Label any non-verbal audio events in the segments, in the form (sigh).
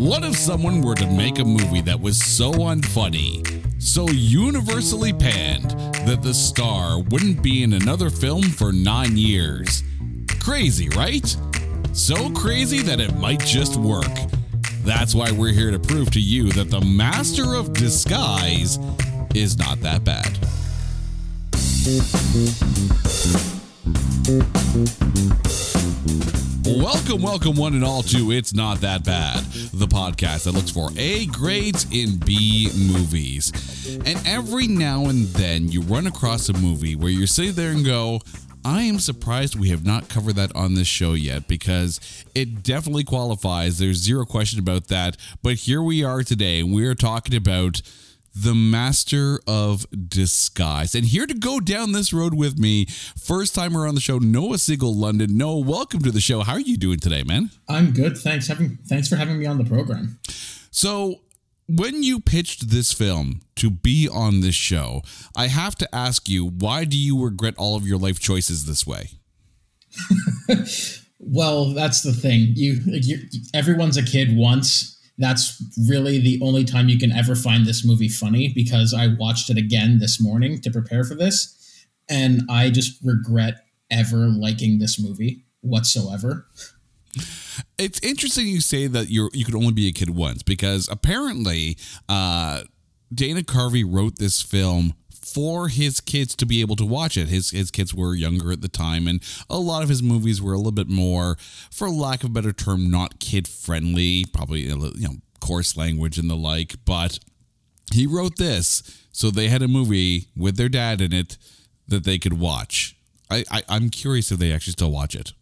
What if someone were to make a movie that was so unfunny, so universally panned, that the star wouldn't be in another film for nine years? Crazy, right? So crazy that it might just work. That's why we're here to prove to you that the master of disguise is not that bad. Welcome, welcome, one and all, to It's Not That Bad, the podcast that looks for A grades in B movies. And every now and then you run across a movie where you sit there and go, I am surprised we have not covered that on this show yet because it definitely qualifies. There's zero question about that. But here we are today, and we are talking about the master of disguise. And here to go down this road with me, first timer on the show, Noah Siegel London. Noah, welcome to the show. How are you doing today, man? I'm good. Thanks having thanks for having me on the program. So when you pitched this film to be on this show, I have to ask you, why do you regret all of your life choices this way? (laughs) well, that's the thing. You, you everyone's a kid once. That's really the only time you can ever find this movie funny because I watched it again this morning to prepare for this and I just regret ever liking this movie whatsoever. It's interesting you say that you you could only be a kid once because apparently uh, Dana Carvey wrote this film for his kids to be able to watch it. His his kids were younger at the time, and a lot of his movies were a little bit more, for lack of a better term, not kid friendly. Probably you know coarse language and the like. But he wrote this so they had a movie with their dad in it that they could watch. I, I I'm curious if they actually still watch it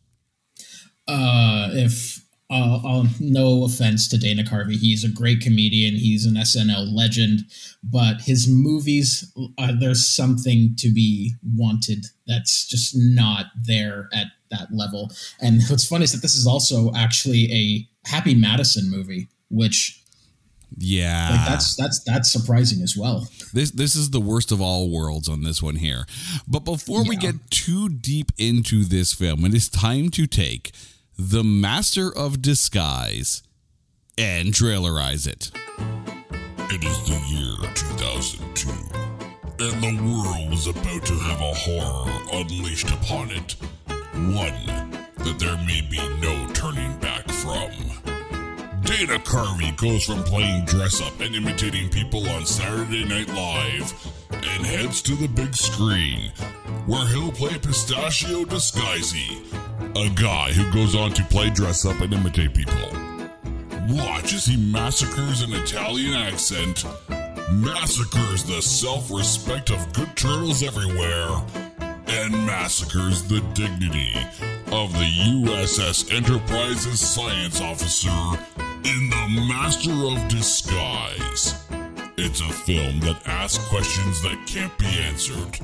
uh, if uh, uh, no offense to Dana Carvey, he's a great comedian. He's an SNL legend, but his movies, uh, there's something to be wanted that's just not there at that level. And what's funny is that this is also actually a Happy Madison movie, which yeah, like that's that's that's surprising as well. This this is the worst of all worlds on this one here. But before yeah. we get too deep into this film, it is time to take the Master of Disguise and trailerize it. It is the year 2002, and the world is about to have a horror unleashed upon it. One that there may be no turning back from. Dana Carvey goes from playing dress up and imitating people on Saturday Night Live and heads to the big screen, where he'll play Pistachio Disguisey, a guy who goes on to play dress up and imitate people. Watch as he massacres an Italian accent, massacres the self respect of good turtles everywhere, and massacres the dignity of the USS Enterprise's science officer in The Master of Disguise. It's a film that asks questions that can't be answered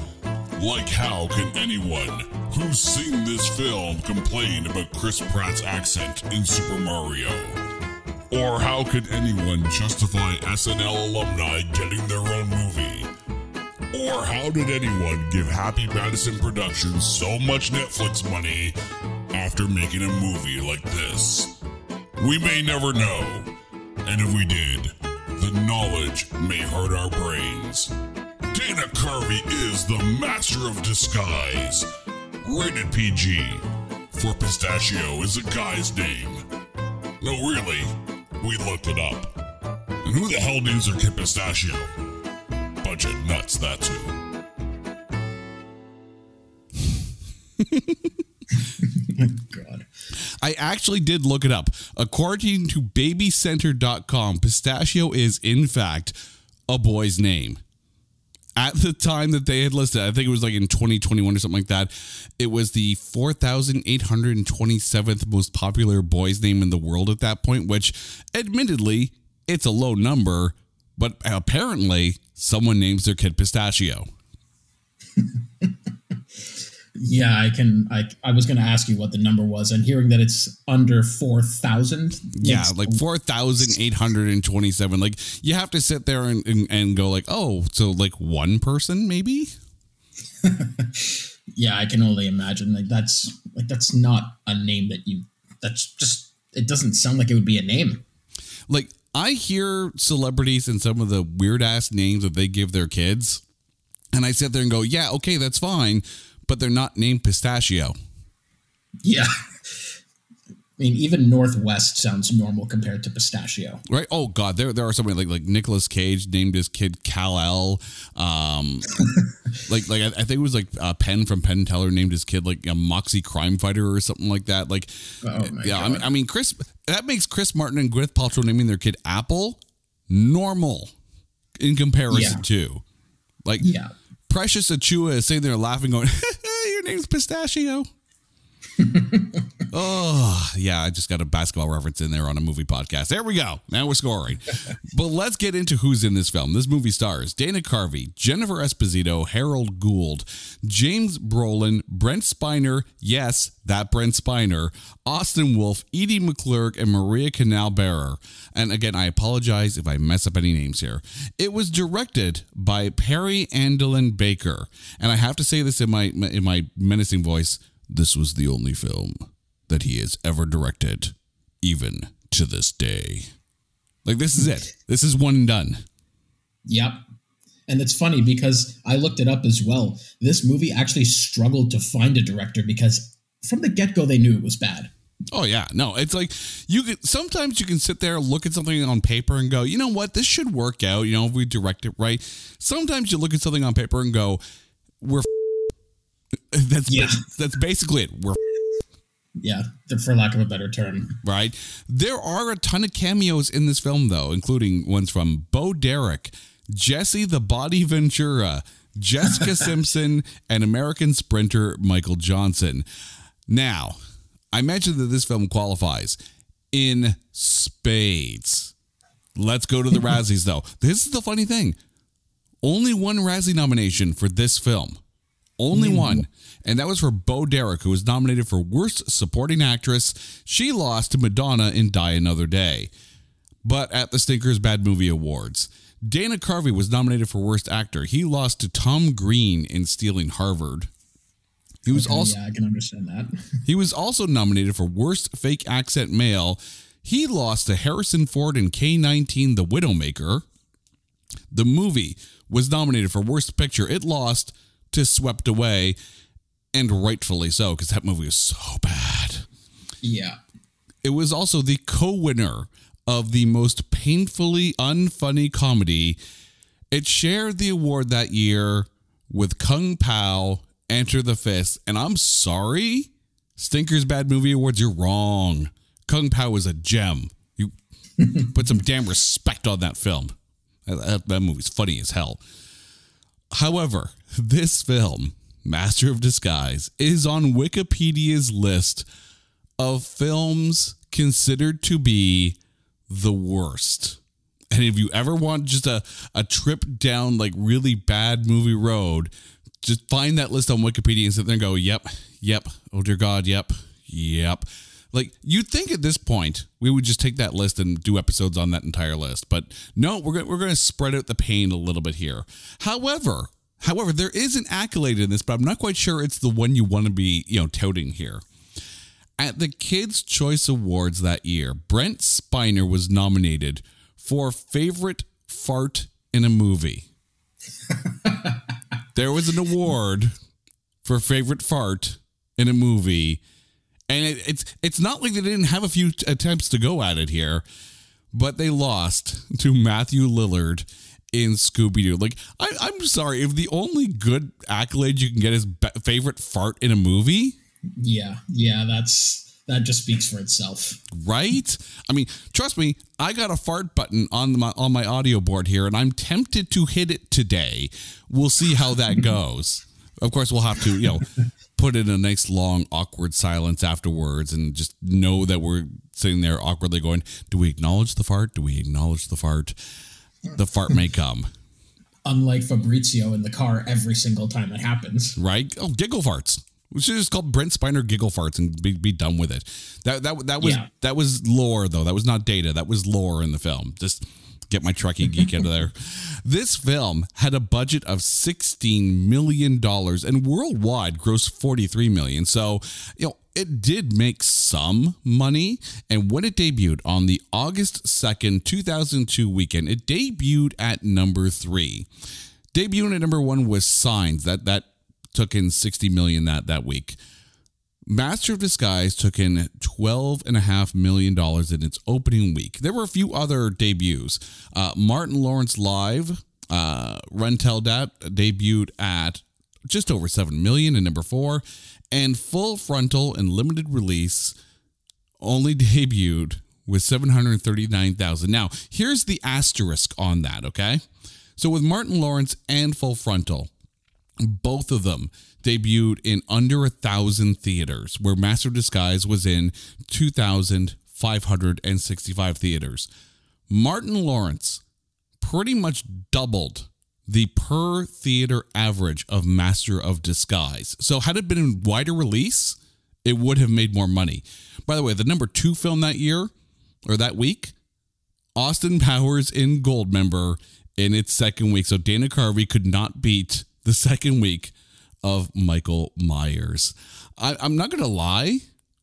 like, how can anyone who's seen this film complain about Chris Pratt's accent in Super Mario? Or how could anyone justify SNL alumni getting their own movie? Or how did anyone give Happy Madison Productions so much Netflix money after making a movie like this? We may never know, and if we did, the knowledge may hurt our brains. Dana Carvey is the master of disguise. Rated PG. For Pistachio is a guy's name. No, really, we looked it up. And who the hell names their kid Pistachio? Bunch of nuts, that too. God. I actually did look it up. According to babycenter.com, pistachio is, in fact, a boy's name at the time that they had listed, I think it was like in 2021 or something like that, it was the 4,827th most popular boy's name in the world at that point, which admittedly, it's a low number, but apparently someone names their kid Pistachio. (laughs) Yeah, I can. I I was going to ask you what the number was, and hearing that it's under four thousand. Yeah, like four thousand eight hundred and twenty-seven. Like you have to sit there and, and, and go like, oh, so like one person maybe. (laughs) yeah, I can only imagine. Like that's like that's not a name that you. That's just. It doesn't sound like it would be a name. Like I hear celebrities and some of the weird ass names that they give their kids, and I sit there and go, "Yeah, okay, that's fine," but they're not named Pistachio. Yeah. I mean, even North West sounds normal compared to pistachio. Right? Oh God, there there are so many like like Nicolas Cage named his kid Kal-El. Um, (laughs) like like I, I, think it was like uh, Penn from Penn Teller named his kid like a Moxie Crime Fighter or something like that. Like, oh yeah, I mean, I mean, Chris that makes Chris Martin and Gwyneth Paltrow naming their kid Apple normal in comparison yeah. to like yeah. Precious Achiuwa is sitting there laughing, going, (laughs) "Your name's Pistachio." (laughs) oh, yeah, I just got a basketball reference in there on a movie podcast. There we go. Now we're scoring. (laughs) but let's get into who's in this film. This movie stars Dana Carvey, Jennifer Esposito, Harold Gould, James Brolin, Brent Spiner, yes, that Brent Spiner, Austin Wolff, Edie McClurg, and Maria Canals-Barrera. And again, I apologize if I mess up any names here. It was directed by Perry Andelin Baker. And I have to say this in my in my menacing voice this was the only film that he has ever directed, even to this day. Like, this is it. This is one and done. Yep. And it's funny because I looked it up as well. This movie actually struggled to find a director because from the get go, they knew it was bad. Oh yeah, no, it's like you can sometimes you can sit there look at something on paper and go, you know what, this should work out. You know, if we direct it right. Sometimes you look at something on paper and go, we're (laughs) that's yeah. that's basically it. We're yeah, for lack of a better term. Right. There are a ton of cameos in this film, though, including ones from Bo Derek, Jesse the Body Ventura, Jessica (laughs) Simpson, and American sprinter Michael Johnson. Now, I mentioned that this film qualifies in spades. Let's go to the (laughs) Razzies, though. This is the funny thing. Only one Razzie nomination for this film. Only mm. one. And that was for Bo Derek, who was nominated for Worst Supporting Actress. She lost to Madonna in Die Another Day. But at the Stinkers Bad Movie Awards, Dana Carvey was nominated for Worst Actor. He lost to Tom Green in Stealing Harvard. He was okay, also yeah, I can understand that. (laughs) he was also nominated for Worst Fake Accent Male. He lost to Harrison Ford in K19 The Widowmaker. The movie was nominated for Worst Picture. It lost to Swept Away, and rightfully so, because that movie was so bad. Yeah. It was also the co winner of the most painfully unfunny comedy. It shared the award that year with Kung Pao, Enter the Fist. And I'm sorry, Stinkers Bad Movie Awards, you're wrong. Kung Pao was a gem. You (laughs) put some damn respect on that film. That, that movie's funny as hell. However, this film, Master of Disguise, is on Wikipedia's list of films considered to be the worst. And if you ever want just a, a trip down like really bad movie road, just find that list on Wikipedia and sit there and go, yep, yep, oh dear God, yep, yep. Like you'd think at this point we would just take that list and do episodes on that entire list, but no, we're going we're going to spread out the pain a little bit here. However, however, there is an accolade in this, but I'm not quite sure it's the one you want to be, you know, touting here. At the Kids Choice Awards that year, Brent Spiner was nominated for favorite fart in a movie. (laughs) there was an award for favorite fart in a movie and it, it's it's not like they didn't have a few t- attempts to go at it here, but they lost to Matthew Lillard in Scooby Doo. Like I, I'm sorry if the only good accolade you can get is be- favorite fart in a movie. Yeah, yeah, that's that just speaks for itself. Right? I mean, trust me, I got a fart button on my on my audio board here and I'm tempted to hit it today. We'll see how that (laughs) goes. Of course, we'll have to, you know, (laughs) put in a nice long awkward silence afterwards and just know that we're sitting there awkwardly going, do we acknowledge the fart? Do we acknowledge the fart? The fart may (laughs) come. Unlike Fabrizio in the car every single time it happens. Right? Oh, giggle farts. We should just call Brent Spiner giggle farts and be, be done with it. That that that was yeah. that was lore though. That was not data. That was lore in the film. Just get my Trekkie geek out of there. This film had a budget of $16 million and worldwide grossed 43 million. So, you know, it did make some money. And when it debuted on the August 2nd, 2002 weekend, it debuted at number three. Debuting at number one was Signs. That, that took in 60 million that, that week. Master of Disguise took in $12.5 million in its opening week. There were a few other debuts. Uh, Martin Lawrence Live, uh, Dat debuted at just over 7 million in number four. And Full Frontal and limited release only (laughs) debuted with 739,000. Now, here's the asterisk on that, okay? So with Martin Lawrence and Full Frontal, both of them debuted in under a thousand theaters, where Master of Disguise was in 2,565 theaters. Martin Lawrence pretty much doubled the per theater average of Master of Disguise. So, had it been in wider release, it would have made more money. By the way, the number two film that year or that week, Austin Powers in Goldmember in its second week. So, Dana Carvey could not beat the second week of Michael Myers. I, I'm not going to lie.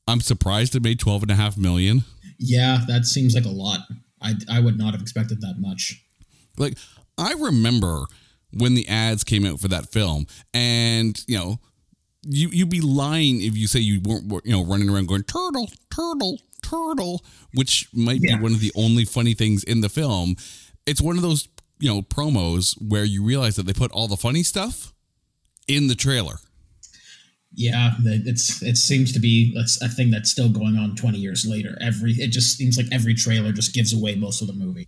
I'm surprised it made 12 and a half million. Yeah, that seems like a lot. I, I would not have expected that much. Like, I remember when the ads came out for that film, and you know, you you'd be lying if you say you weren't you know running around going turtle, turtle, turtle, which might yeah. be one of the only funny things in the film. It's one of those you know promos where you realize that they put all the funny stuff in the trailer. Yeah, it's it seems to be a thing that's still going on 20 years later. Every it just seems like every trailer just gives away most of the movie.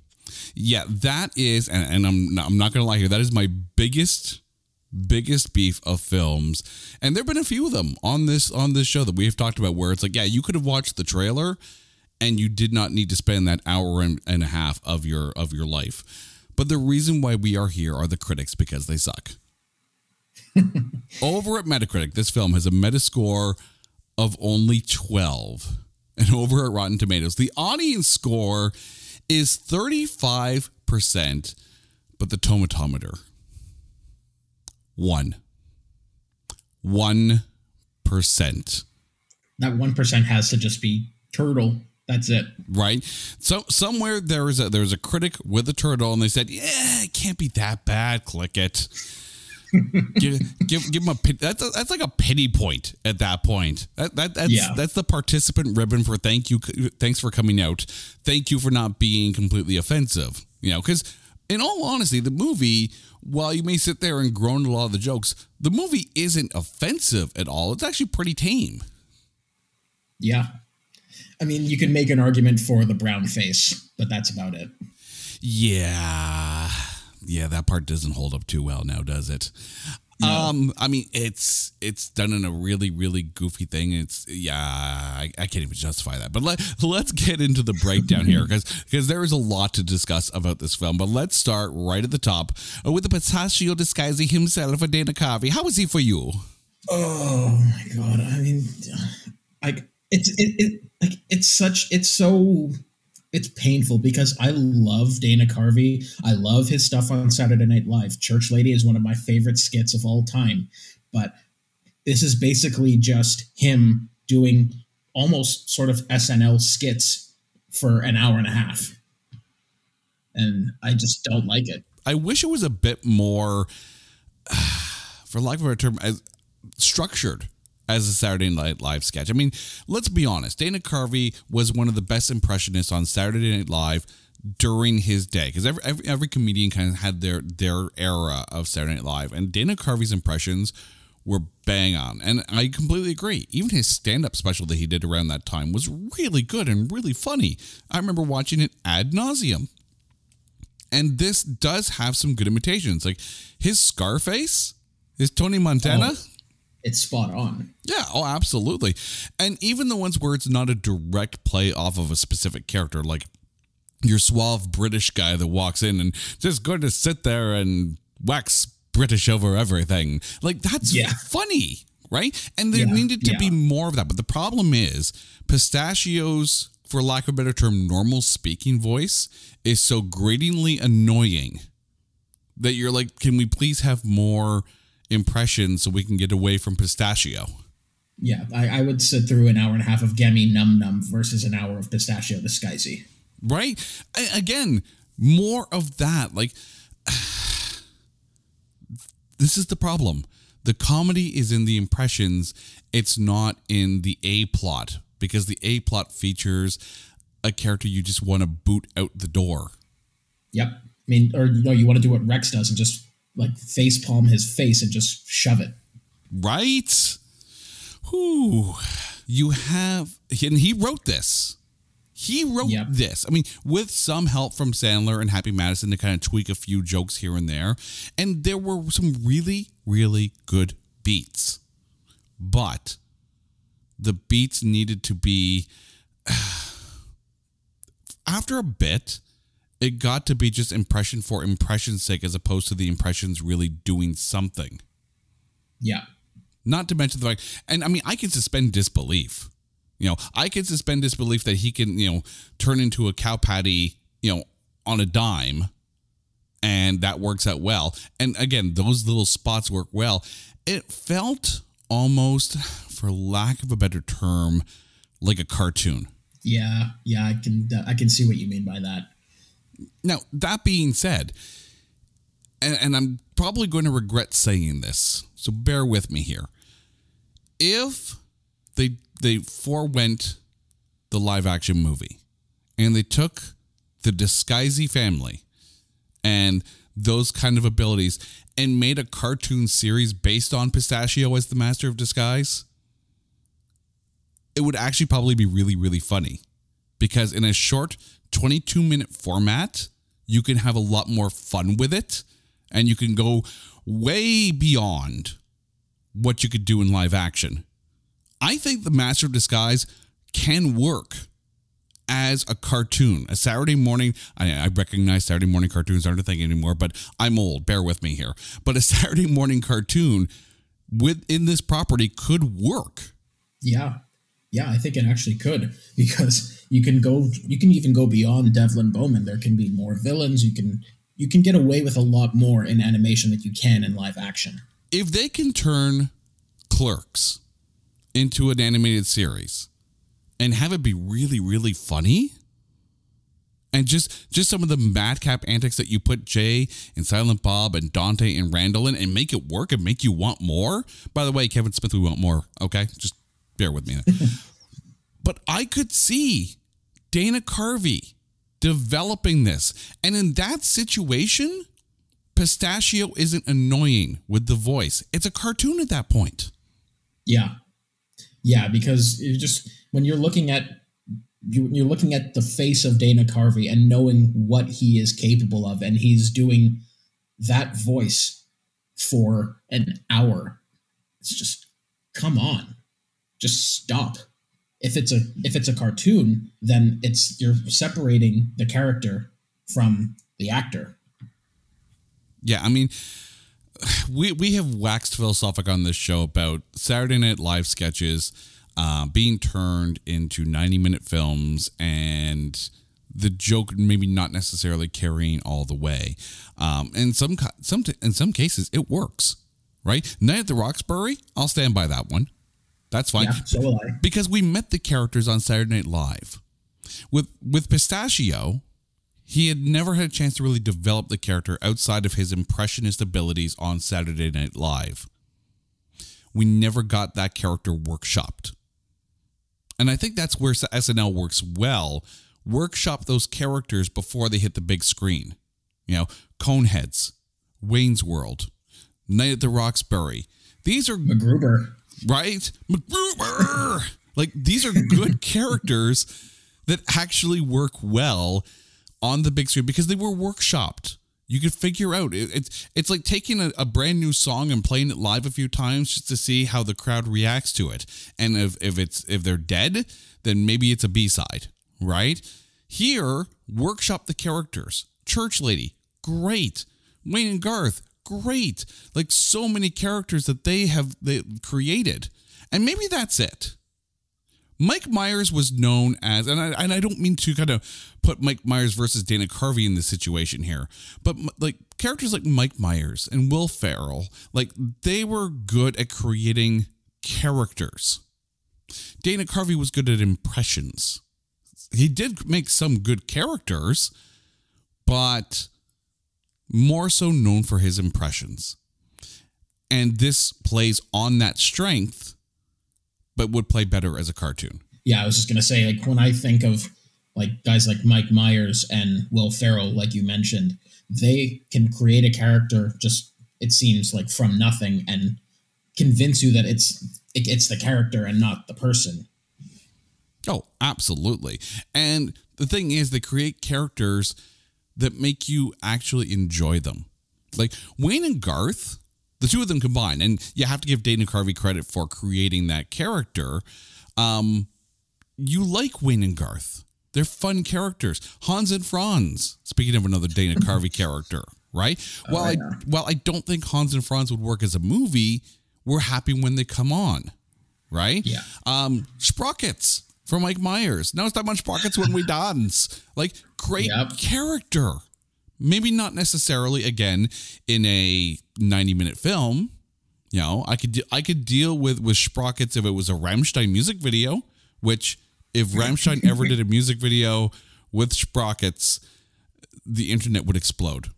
Yeah, that is, and, and I'm not, I'm not gonna lie here. That is my biggest biggest beef of films and there've been a few of them on this on this show that we've talked about where it's like yeah you could have watched the trailer and you did not need to spend that hour and, and a half of your of your life but the reason why we are here are the critics because they suck over at metacritic this film has a metascore of only 12 and over at rotten tomatoes the audience score is 35%, but the tomatometer, one. 1%. That 1% has to just be turtle. That's it. Right. So somewhere there is a there's a critic with a turtle and they said, Yeah, it can't be that bad. Click it give, give give them a that's a, that's like a pity point at that point. That, that that's yeah. that's the participant ribbon for thank you thanks for coming out. Thank you for not being completely offensive. You know, because in all honesty, the movie, while you may sit there and groan at a lot of the jokes, the movie isn't offensive at all. It's actually pretty tame. Yeah. I mean, you can make an argument for the brown face, but that's about it. Yeah yeah, that part doesn't hold up too well now, does it? No. Um, I mean, it's it's done in a really really goofy thing. It's yeah, I, I can't even justify that. But let let's get into the breakdown here because because there is a lot to discuss about this film. But let's start right at the top with the pistachio disguising himself, Dana Carvey. How was he for you? Oh my god! I mean, like it's it, it like it's such it's so it's painful because I love Dana Carvey. I love his stuff on Saturday Night Live. Church Lady is one of my favorite skits of all time. But this is basically just him doing almost sort of SNL skits for an hour and a half. And I just don't like it. I wish it was a bit more, (sighs) for lack of a term, structured as a Saturday Night Live sketch. I mean, let's be honest. Dana Carvey was one of the best impressionists on Saturday Night Live during his day because every, every, every comedian kind of had their their era of Saturday Night Live, and Dana Carvey's impressions were bang on. And I completely agree. Even his stand up special that he did around that time was really good and really funny. I remember watching it ad nauseum. And this does have some good imitations. Like his Scarface, his Tony Montana. Oh it's spot on. Yeah, oh, absolutely. And even the ones where it's not a direct play off of a specific character, like your suave British guy that walks in and just going to sit there and wax British over everything. Like that's yeah. funny, right? And there yeah, needed to yeah. be more of that. But the problem is, pistachios, for lack of a better term, normal speaking voice is so gratingly annoying that you're like, can we please have more? Impression so we can get away from pistachio. Yeah, I, I would sit through an hour and a half of Gemmy Num Num versus an hour of Pistachio Disguisey. Right? A- again, more of that. Like, (sighs) this is the problem. The comedy is in the impressions, it's not in the A plot because the A plot features a character you just want to boot out the door. Yep. I mean, or no, you want to do what Rex does and just like face palm his face and just shove it. Right? Who You have, and he wrote this. He wrote Yep. this. I mean, with some help from Sandler and Happy Madison to kind of tweak a few jokes here and there. And there were some really, really good beats. But the beats needed to be, (sighs) after a bit, it got to be just impression for impression's sake as opposed to the impressions really doing something. Yeah. Not to mention the fact, and I mean, I can suspend disbelief. You know, I can suspend disbelief that he can, you know, turn into a cow patty, you know, on a dime, and that works out well. And again, those little spots work well. It felt almost, for lack of a better term, like a cartoon. Yeah. Yeah. I can, uh, I can see what you mean by that. Now, that being said, and, and I'm probably going to regret saying this, so bear with me here. If they they forewent the live action movie and they took the Disguisey family and those kind of abilities and made a cartoon series based on Pistachio as the master of disguise, it would actually probably be really, really funny because in a short 22 minute format, you can have a lot more fun with it and you can go way beyond what you could do in live action. I think the Master of Disguise can work as a cartoon. A Saturday morning, I, I recognize Saturday morning cartoons aren't a thing anymore, but I'm old. Bear with me here. But a (laughs) Saturday morning cartoon within this property could work. Yeah. Yeah, I think it actually could (laughs) because you can go you can even go beyond Devlin Bowman. There can be more villains. You can you can get away with a lot more in animation than you can in live action. if they can turn clerks into an animated series and have it be really really funny and just just some of the madcap antics that you put jay and silent bob and dante and randall in and make it work and make you want more by the way kevin smith we want more okay just bear with me (laughs) but i could see dana carvey developing this and in that situation Pistachio isn't annoying with the voice. It's a cartoon at that point. Yeah, yeah, because you just when you're looking at you, you're looking at the face of Dana Carvey and knowing what he is capable of, and he's doing that voice for an hour. It's just come on, just stop. If it's a if it's a cartoon, then it's you're separating the character from the actor. Yeah, I mean, (sighs) we we have waxed philosophic on this show about Saturday Night Live sketches uh, being turned into ninety minute films and the joke maybe not necessarily carrying all the way. Um, and some some in some cases it works, right? Night at the Roxbury, I'll stand by that one. That's fine Yeah, so will I. because we met the characters on Saturday Night Live. With with Pistachio, he had never had a chance to really develop the character outside of his impressionist abilities on Saturday Night Live. We never got that character workshopped. And I think that's where SNL works well. Workshop those characters before they hit the big screen. You know, Coneheads, Wayne's World, Night at the Roxbury. These are MacGruber. Right? MacGruber! like these are good (laughs) characters that actually work well on the big screen because they were workshopped. You could figure out it, it's it's like taking a, a brand new song and playing it live a few times just to see how the crowd reacts to it. And if, if it's if they're dead, then maybe it's a B side, right? Here, workshop the characters. Church lady, great. Wayne and Garth, great. Like so many characters that they have they created. And maybe that's it. Mike Myers was known as, and I, and I don't mean to kind of put Mike Myers versus Dana Carvey in this situation here, but like characters like Mike Myers and Will Ferrell, like they were good at creating characters. Dana Carvey was good at impressions. He did make some good characters, but more so known for his impressions. And this plays on that strength, but would play better as a cartoon. Yeah, I was just gonna say, like when I think of like guys like Mike Myers and Will Ferrell, like you mentioned, they can create a character just it seems like from nothing and convince you that it's it's the character and not the person. Oh, absolutely. And the thing is, they create characters that make you actually enjoy them. Like Wayne and Garth, the two of them combined, and you have to give Dana Carvey credit for creating that character. Um, you like Wayne and Garth. They're fun characters. Hans and Franz. Speaking of another Dana (laughs) Carvey character, right? Oh, Well, I yeah. well, I don't think Hans and Franz would work as a movie. We're happy when they come on, right? Yeah. Um, Sprockets from Mike Myers. No, it's not much Sprockets when we (laughs) dance. Like great Yep. character. Maybe not necessarily again in a ninety minute film. You know, I could I could deal with with Sprockets if it was a Rammstein music video, which if (laughs) Rammstein ever did a music video with Sprockets, the internet would explode.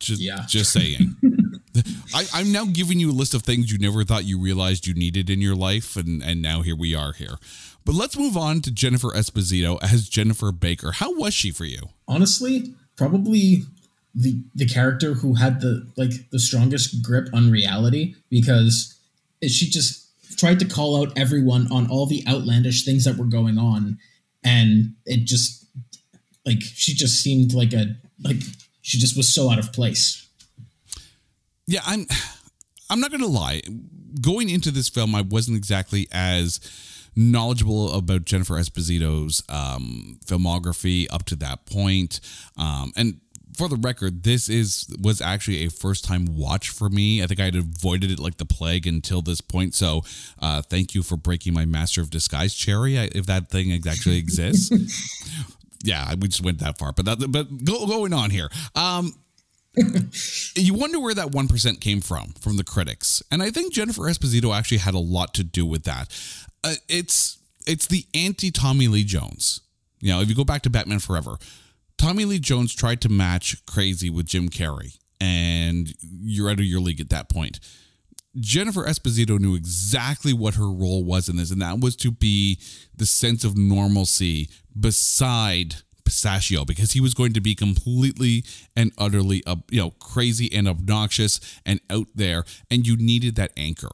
Just, Yeah. just saying. (laughs) I, I'm now giving you a list of things you never thought you realized you needed in your life, and, and now here we are here. But let's move on to Jennifer Esposito as Jennifer Baker. How was she for you? Honestly, probably the the character who had the like the strongest grip on reality because she just tried to call out everyone on all the outlandish things that were going on and it just like she just seemed like a like she just was so out of place Yeah, I'm I'm not gonna lie. Going into this film, I wasn't exactly as knowledgeable about Jennifer Esposito's um, filmography up to that point. Um, and for the record, this is was actually a first time watch for me. I think I had avoided it like the plague until this point. So, uh, thank you for breaking my Master of Disguise cherry, if that thing actually exists. (laughs) yeah, we just went that far. But that, but go, going on here. Um, (laughs) you wonder where that 1% came from from the critics and i think jennifer esposito actually had a lot to do with that uh, it's it's the anti tommy lee jones you know if you go back to batman forever tommy lee jones tried to match crazy with jim carrey and you're out of your league at that point Jennifer Esposito knew exactly what her role was in this, and that was to be the sense of normalcy beside Pistachio, because he was going to be completely and utterly, uh, you know, crazy and obnoxious and out there, and you needed that anchor.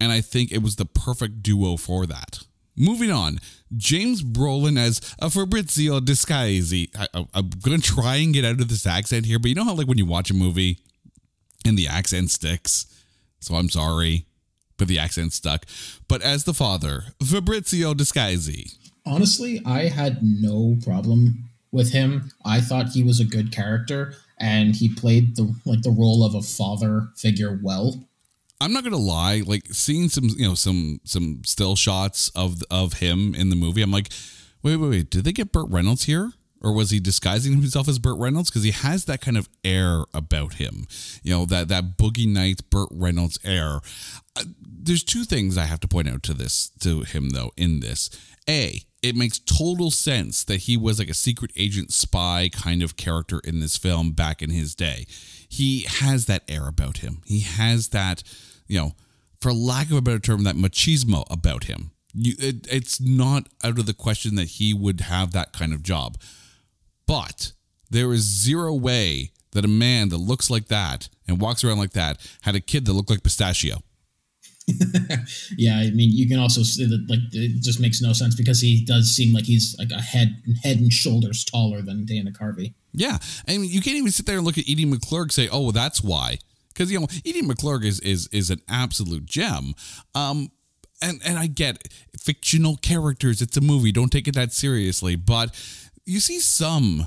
And I think it was the perfect duo for that. Moving on, James Brolin as a Fabrizio Disguisey. I'm gonna try and get out of this accent here, but you know how like when you watch a movie and the accent sticks. So I'm sorry, but the accent stuck. But as the father, Fabrizio Disguisey. honestly i had no problem with him i thought he was a good character and he played the like the role of a father figure well I'm not gonna lie, like seeing some, you know, some some still shots of of him in the movie. I'm like, wait, wait, wait, did they get Burt Reynolds here? Or was he disguising himself as Burt Reynolds? Because he has that kind of air about him, you know, that that Boogie Nights Burt Reynolds air. Uh, there's two things I have to point out to this to him though in this. A, it makes total sense that he was like a secret agent spy kind of character in this film back in his day. He has that air about him. He has that, you know, for lack of a better term, that machismo about him. You, it, it's not out of the question that he would have that kind of job. But there is zero way that a man that looks like that and walks around like that had a kid that looked like pistachio. (laughs) yeah i mean you can also see that like it just makes no sense because he does seem like he's like a head head and shoulders taller than dana carvey Yeah, I mean, you can't even sit there and look at Edie McClurg and say, "Oh, well, that's why," because you know Edie McClurg is is is an absolute gem. Um, and and I get fictional characters. It's a movie. Don't take it that seriously. But you see some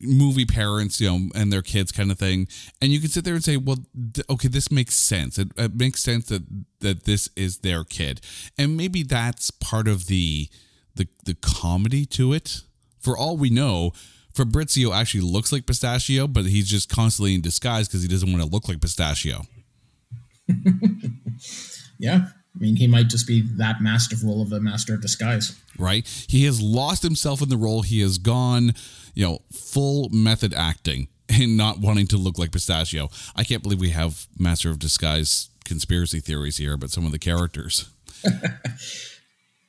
movie parents, you know, and their kids kind of thing, and you can sit there and say, "Well, th- okay, this makes sense. It, it makes sense that that this is their kid, and maybe that's part of the the the comedy to it. For all we know." Fabrizio actually looks like pistachio, but he's just constantly in disguise because he doesn't want to look like pistachio. (laughs) Yeah. I mean, he might just be that masterful of a master of disguise. Right? He has lost himself in the role. He has gone, you know, full method acting and not wanting to look like Pistachio. I can't believe we have master of disguise conspiracy theories here about some of the characters. (laughs)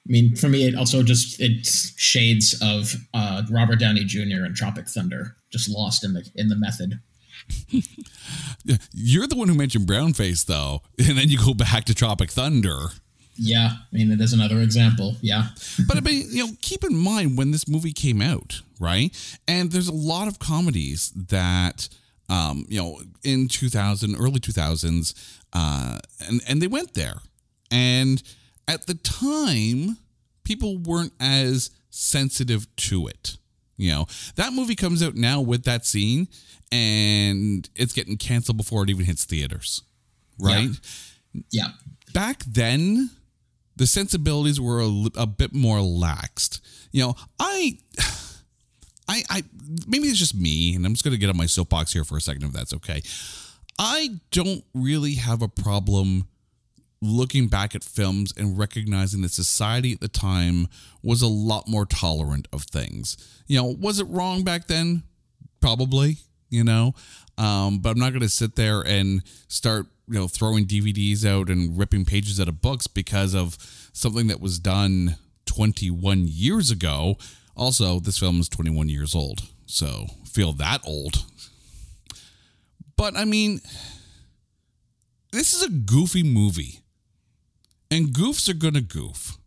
I mean, for me, it also just it's shades of uh, Robert Downey Jr. and Tropic Thunder, just lost in the in the method. (laughs) You're the one who mentioned brownface, though, (laughs) and then you go back to Tropic Thunder. Yeah, I mean, it is another example. Yeah, (laughs) but I mean, you know, keep in mind when this movie came out, right? And there's a lot of comedies that, um, you know, in 2000, early 2000s, uh, and and they went there, and at the time, people weren't as sensitive to it. You know, that movie comes out now with that scene and it's getting canceled before it even hits theaters. Right? Yeah. yeah. Back then, the sensibilities were a, a bit more laxed. You know, I. (sighs) I, I maybe it's just me, and I'm just going to get on my soapbox here for a second, if that's okay. I don't really have a problem looking back at films and recognizing that society at the time was a lot more tolerant of things. You know, was it wrong back then? Probably, you know. Um, but I'm not going to sit there and start, you know, throwing DVDs out and ripping pages out of books because of something that was done 21 years ago. Also, this film is 21 years old, so feel that old. But I mean, this is a goofy movie and goofs are going to goof,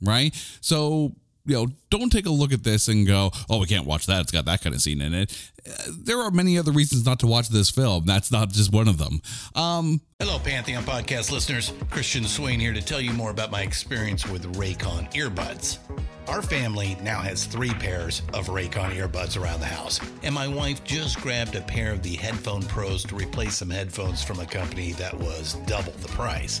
right? So, you know, don't take a look at this and go, oh, we can't watch that. It's got that kind of scene in it. Uh, there are many other reasons not to watch this film. That's not just one of them. Um, Hello, Pantheon podcast listeners. Christian Swain here to tell you more about my experience with Raycon earbuds. Our family now has three pairs of Raycon earbuds around the house, and my wife just grabbed a pair of the Headphone Pros to replace some headphones from a company that was double the price.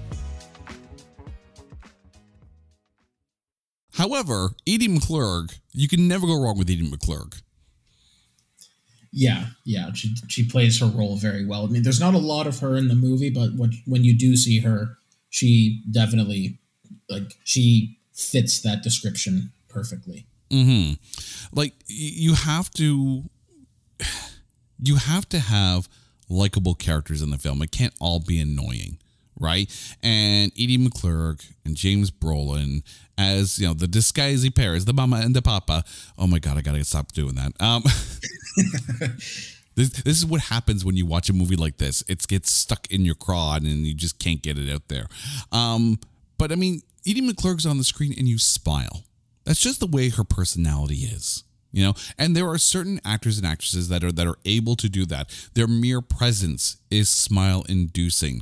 However, Edie McClurg, you can never go wrong with Edie McClurg. Yeah, yeah, she she plays her role very well. I mean, there's not a lot of her in the movie, but what, when you do see her, she definitely like she fits that description perfectly. Hmm. Like you have to, you have to have likable characters in the film. It can't all be annoying right? And Edie McClurg and James Brolin as you know the disguisey pairs, the mama and the papa. Oh my god, I gotta stop doing that. Um, (laughs) this this is what happens when you watch a movie like this. It gets stuck in your craw and you just can't get it out there. Um, but I mean, Edie McClurg's on the screen and you smile. That's just the way her personality is you know? And there are certain actors and actresses that are that are able to do that. Their mere presence is smile inducing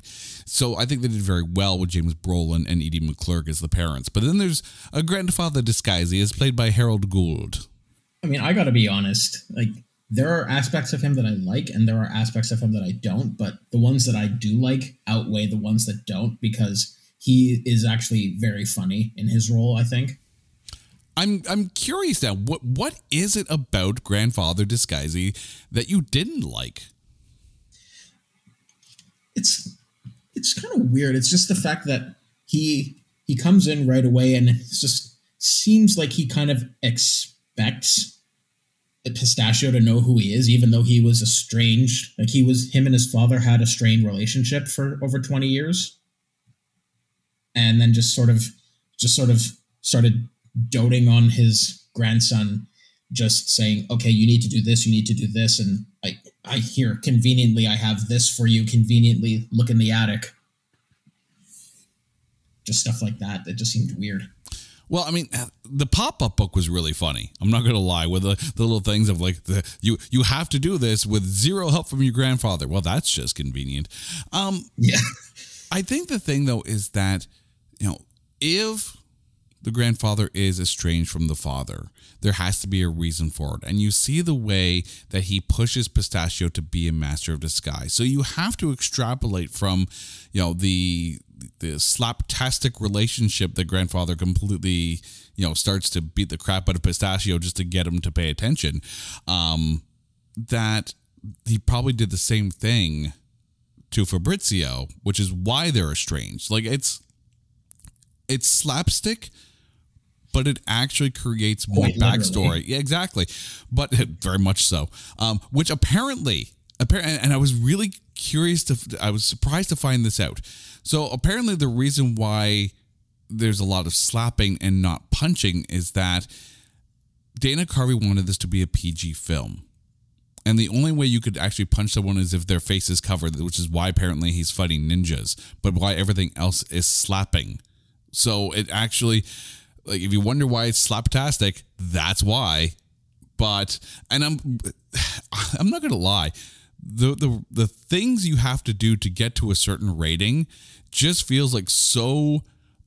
so i think they did very well with james brolin and edie mcclurg as the parents. But then there's a grandfather disguisey is played by harold gould. I mean i gotta be honest like there are aspects of him that i like and there are aspects of him that i don't but the ones that i do like outweigh the ones that don't because he is actually very funny in his role i think I'm I'm curious now. What what is it about Grandfather Disguisey that you didn't like? it's it's kind of weird. It's just the fact that he he comes in right away and it just seems like he kind of expects Pistachio to know who he is, even though he was estranged. Like he was him and his father had a strained relationship for over 20 years. And then just sort of just sort of started doting on his grandson, just saying, Okay, you need to do this, you need to do this, and I I hear conveniently I have this for you, conveniently look in the attic. Just stuff like that. That just seemed weird. Well, I mean, the pop-up book was really funny. I'm not going to lie with the, the little things of like the you you have to do this with zero help from your grandfather. Well, that's just convenient. Um, yeah. I think the thing though is that you know if the grandfather is estranged from the father, there has to be a reason for it. And you see the way that he pushes Pistachio to be a master of disguise. So you have to extrapolate from, you know, the the slaptastic relationship that grandfather completely, you know, starts to beat the crap out of Pistachio just to get him to pay attention. Um, that he probably did the same thing to Fabrizio, which is why they're estranged. Like it's it's slapstick, but it actually creates more Quite backstory. Yeah, exactly. But (laughs) very much so. Um, which apparently, apparently, and I was really curious to, I was surprised to find this out. So apparently, the reason why there's a lot of slapping and not punching is that Dana Carvey wanted this to be a PG film. And the only way you could actually punch someone is if their face is covered, which is why apparently he's fighting ninjas, but why everything else is slapping. So it actually, like, if you wonder why it's slaptastic, that's why. But and I'm, (sighs) I'm not gonna lie, the the the things you have to do to get to a certain rating just feels like so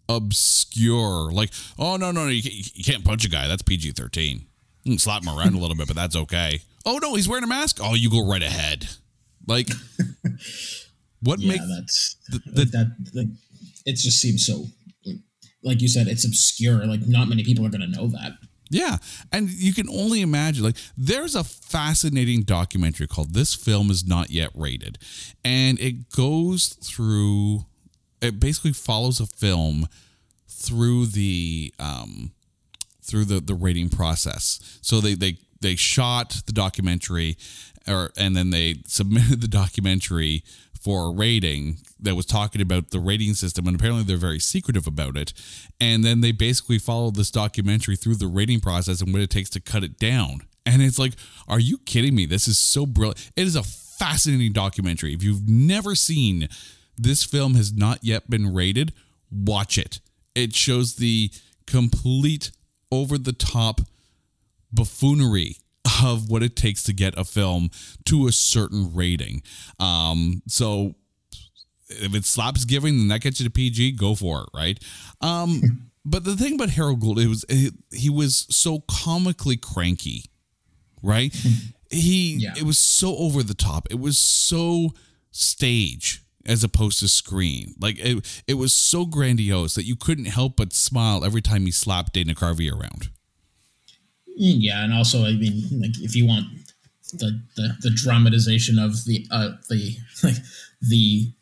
obscure. Like, oh no no no, you can't, you can't punch a guy. That's PG thirteen. You can slap him around a little bit, but that's okay. Oh no, he's wearing a mask. Oh, you go right ahead. Like, (laughs) what Yeah, makes that's the- like that. Like, it just seems so. Like you said, it's obscure. Like not many people are going to know that. Yeah. And you can only imagine, like, there's a fascinating documentary called This Film Is Not Yet Rated. And it goes through, it basically follows a film through the, um, through the, the rating process. So they, they, they shot the documentary or, and then they submitted the documentary for a rating that was talking about the rating system and apparently they're very secretive about it. And then they basically followed this documentary through the rating process and what it takes to cut it down. And it's like are you kidding me? This is so brilliant. It is a fascinating documentary. If you've never seen this film has not yet been rated watch it. It shows the complete over the top buffoonery of what it takes to get a film to a certain rating. Um, so if it slaps giving, then that gets you to PG. Go for it, right? Um, (laughs) but the thing about Harold Gould, it was it, he was so comically cranky, right? He Yeah. it was so over the top. It was so stage as opposed to screen. Like it, it was so grandiose that you couldn't help but smile every time he slapped Dana Carvey around. Yeah, and also, I mean, like if you want the the, the dramatization of the uh the (laughs) like the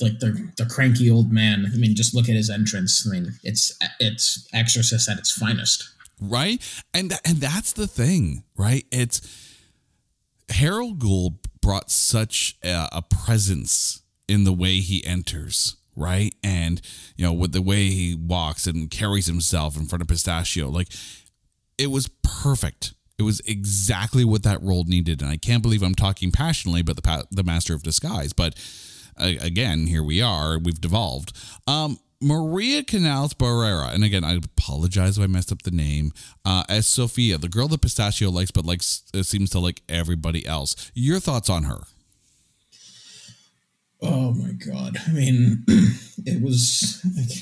like the the cranky old man. I mean, just look at his entrance. I mean, it's it's Exorcist at its finest. right and and that's the thing right it's harold gould brought such a, a presence in the way he enters right and you know with the way he walks and carries himself in front of pistachio like it was perfect it was exactly what that role needed and i can't believe i'm talking passionately about the pa- the master of disguise but uh, again here we are we've devolved um Maria Canals-Barrera, and again, I apologize if I messed up the name, uh, as Sophia, the girl that Pistachio likes, but likes uh, seems to like everybody else. Your thoughts on her? Oh my god! I mean, (clears throat) it was. Like,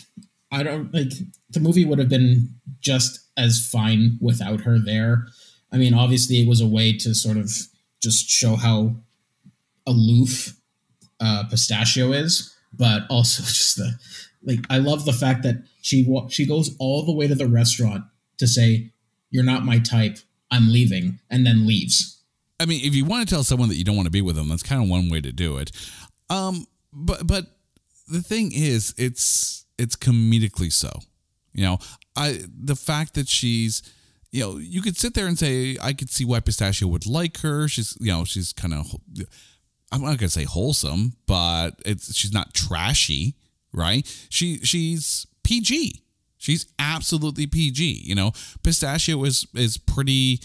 I don't like the movie would have been just as fine without her there. I mean, obviously, it was a way to sort of just show how aloof uh, Pistachio is, but also (laughs) just the like. I love the fact that she wa- she goes all the way to the restaurant to say, "You're not my type. I'm leaving," and then leaves. I mean, if you want to tell someone that you don't want to be with them, that's kind of one way to do it. Um, but but the thing is, it's it's comedically so. You know, I the fact that she's you know, you could sit there and say, I could see why Pistachio would like her. She's, you know, she's kind of, I'm not gonna say wholesome, but it's she's not trashy, right? She she's PG. She's absolutely PG. You know, Pistachio is is pretty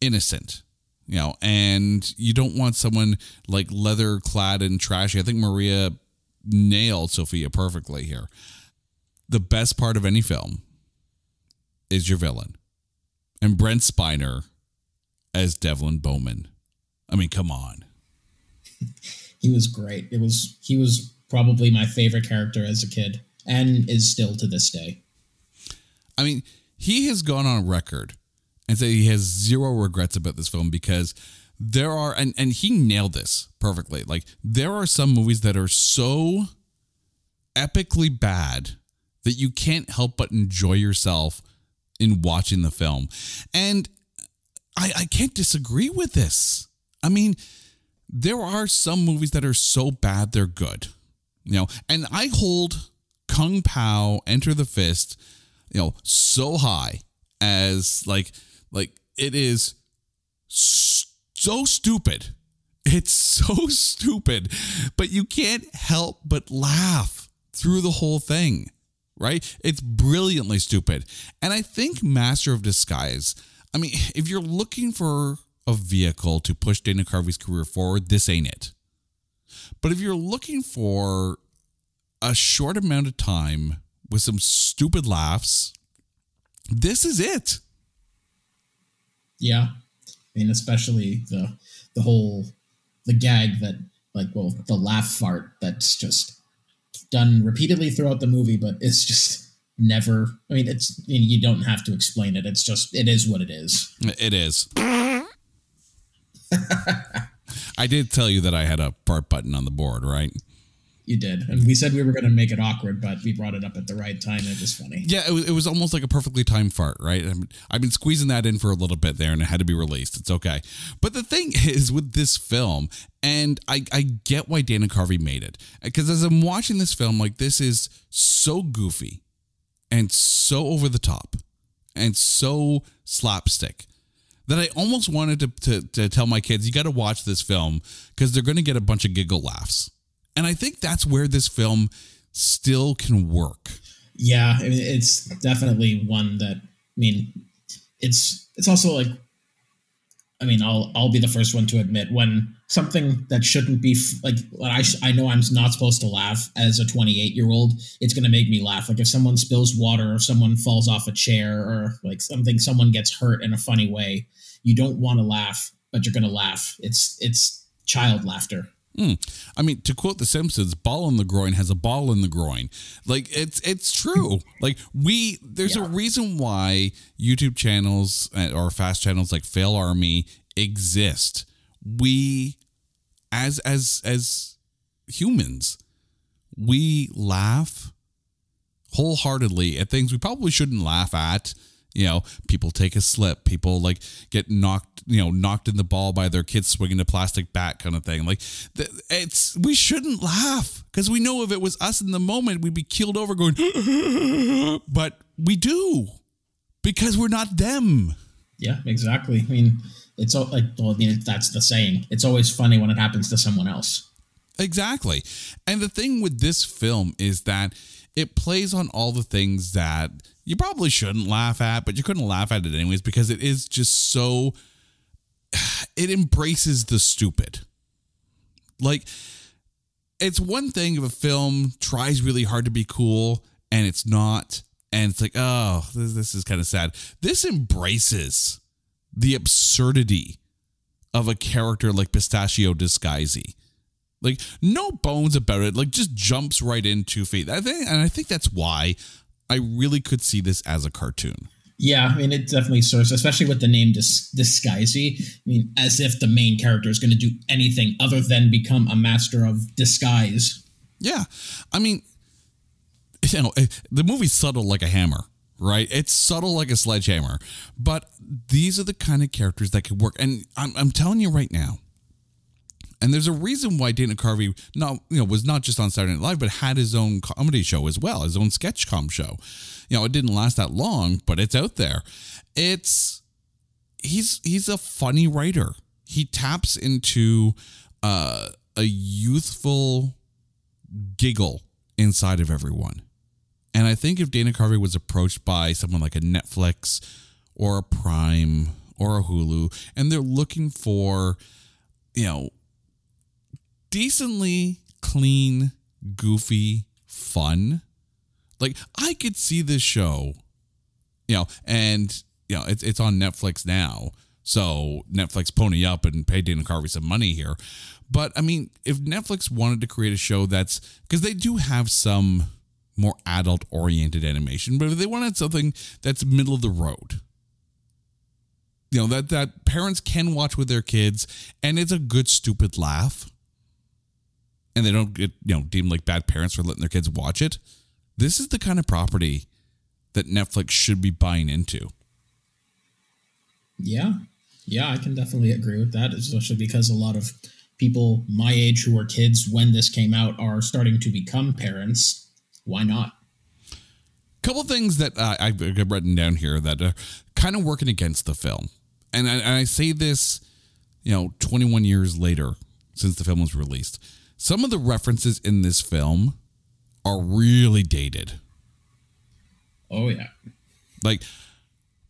innocent. You know, and you don't want someone like leather clad and trashy. I think Maria nailed Sophia perfectly here. The best part of any film is your villain. And Brent Spiner as Devlin Bowman. I mean, come on. (laughs) he was great. It was he was probably my favorite character as a kid and is still to this day. I mean, he has gone on record and said he has zero regrets about this film because there are and and he nailed this perfectly. Like there are some movies that are so epically bad that you can't help but enjoy yourself in watching the film. And I I can't disagree with this. I mean, there are some movies that are so bad they're good. You know, and I hold Kung Pow Enter the Fist, you know, so high as like like it is so stupid. It's so (laughs) stupid, but you can't help but laugh through the whole thing, right? It's brilliantly stupid. And I think Master of Disguise, I mean, (laughs) if you're looking for a vehicle to push Dana Carvey's career forward, this ain't it. But if you're looking for a short amount of time with some stupid laughs, this is it. Yeah. I mean, especially the the whole the gag that like well the laugh fart that's just done repeatedly throughout the movie, but it's just never. I mean, it's you, don't have to explain it. It's just it is what it is. It is. (laughs) I did tell you that I had a part button on the board, right? You did, and we said we were going to make it awkward, but we brought it up at the right time. It was funny. Yeah, it was, it was almost like a perfectly timed fart, right? I mean, I've been squeezing that in for a little bit there, and it had to be released. It's okay. But the thing (laughs) is, with this film, and I, I get why Dana Carvey made it, because as I'm watching this film, like this is so goofy, and so over the top, and so slapstick that I almost wanted to, to, to tell my kids, you got to watch this film because they're going to get a bunch of giggle laughs. And I think that's where this film still can work. Yeah, I mean, it's definitely one that I mean, it's it's also like I mean, I'll I'll be the first one to admit when something that shouldn't be like I I know I'm not supposed to laugh as a 28 year old. It's gonna make me laugh. Like if someone spills water, or someone falls off a chair, or like something someone gets hurt in a funny way, you don't want to laugh, but you're gonna laugh. It's it's child laughter. Mm. I mean, to quote The Simpsons, "Ball in the groin has a ball in the groin." Like it's it's true. like we, there's yeah. a reason why YouTube channels uh, or fast channels like Fail Army exist. We, as as as humans, we laugh wholeheartedly at things we probably shouldn't laugh at you know people take a slip people like get knocked you know knocked in the ball by their kids swinging a plastic bat kind of thing. Like it's we shouldn't laugh because we know if it was us in the moment we'd be keeled over going (laughs) but we do because we're not them. Yeah exactly. I mean it's all like well, i mean that's the saying. It's always funny when it happens to someone else. Exactly. And the thing with this film is that it plays on all the things that you probably shouldn't laugh at, but you couldn't laugh at it anyways because it is just so (sighs) it embraces the stupid. Like it's one thing if a film tries really hard to be cool and it's not and it's like, "Oh, this, this is kind of sad." This embraces the absurdity of a character like Pistachio Disguisey. Like no bones about it. Like just jumps right into feet. I think, and I think that's why I really could see this as a cartoon. Yeah, I mean, it definitely serves, especially with the name Dis- Disguisey. I mean, as if the main character is going to do anything other than become a master of disguise. Yeah, I mean, (laughs) you know, eh, the movie's subtle like a hammer, right? It's subtle like a sledgehammer, but these are the kind of characters that could work. And I'm, I'm telling you right now, And there's a reason why Dana Carvey not you know was not just on Saturday Night Live, but had his own comedy show as well, his own sketch com show. You know, it didn't last that long, but it's out there. It's he's he's a funny writer. He taps into uh, a youthful giggle inside of everyone. And I think if Dana Carvey was approached by someone like a Netflix or a Prime or a Hulu, and they're looking for, you know, decently clean, goofy fun, like I could see this show, you know, and you know, it's it's on Netflix now. So Netflix pony up and pay Dana Carvey some money here. But I mean, if Netflix wanted to create a show that's because they do have some more adult oriented animation, but if they wanted something that's middle of the road, you know, that that parents can watch with their kids and it's a good stupid laugh. And they don't get, you know, deemed like bad parents for letting their kids watch it. This is the kind of property that Netflix should be buying into. Yeah. Yeah, I can definitely agree with that, especially because a lot of people my age who were kids when this came out are starting to become parents. Why not? couple things that uh, I've written down here that are kind of working against the film. And I, and I say this, you know, 21 years later since the film was released. Some of the references in this film are really dated. Oh, yeah. Like,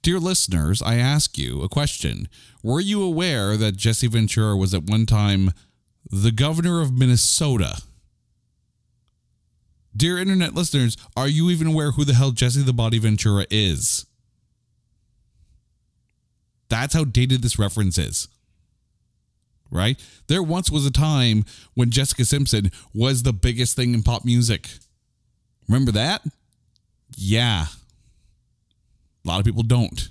dear listeners, I ask you a question. Were you aware that Jesse Ventura was at one time the governor of Minnesota? Dear internet listeners, are you even aware who the hell Jesse the Body Ventura is? That's how dated this reference is. Right? There once was a time when Jessica Simpson was the biggest thing in pop music. Remember that? Yeah. A lot of people don't.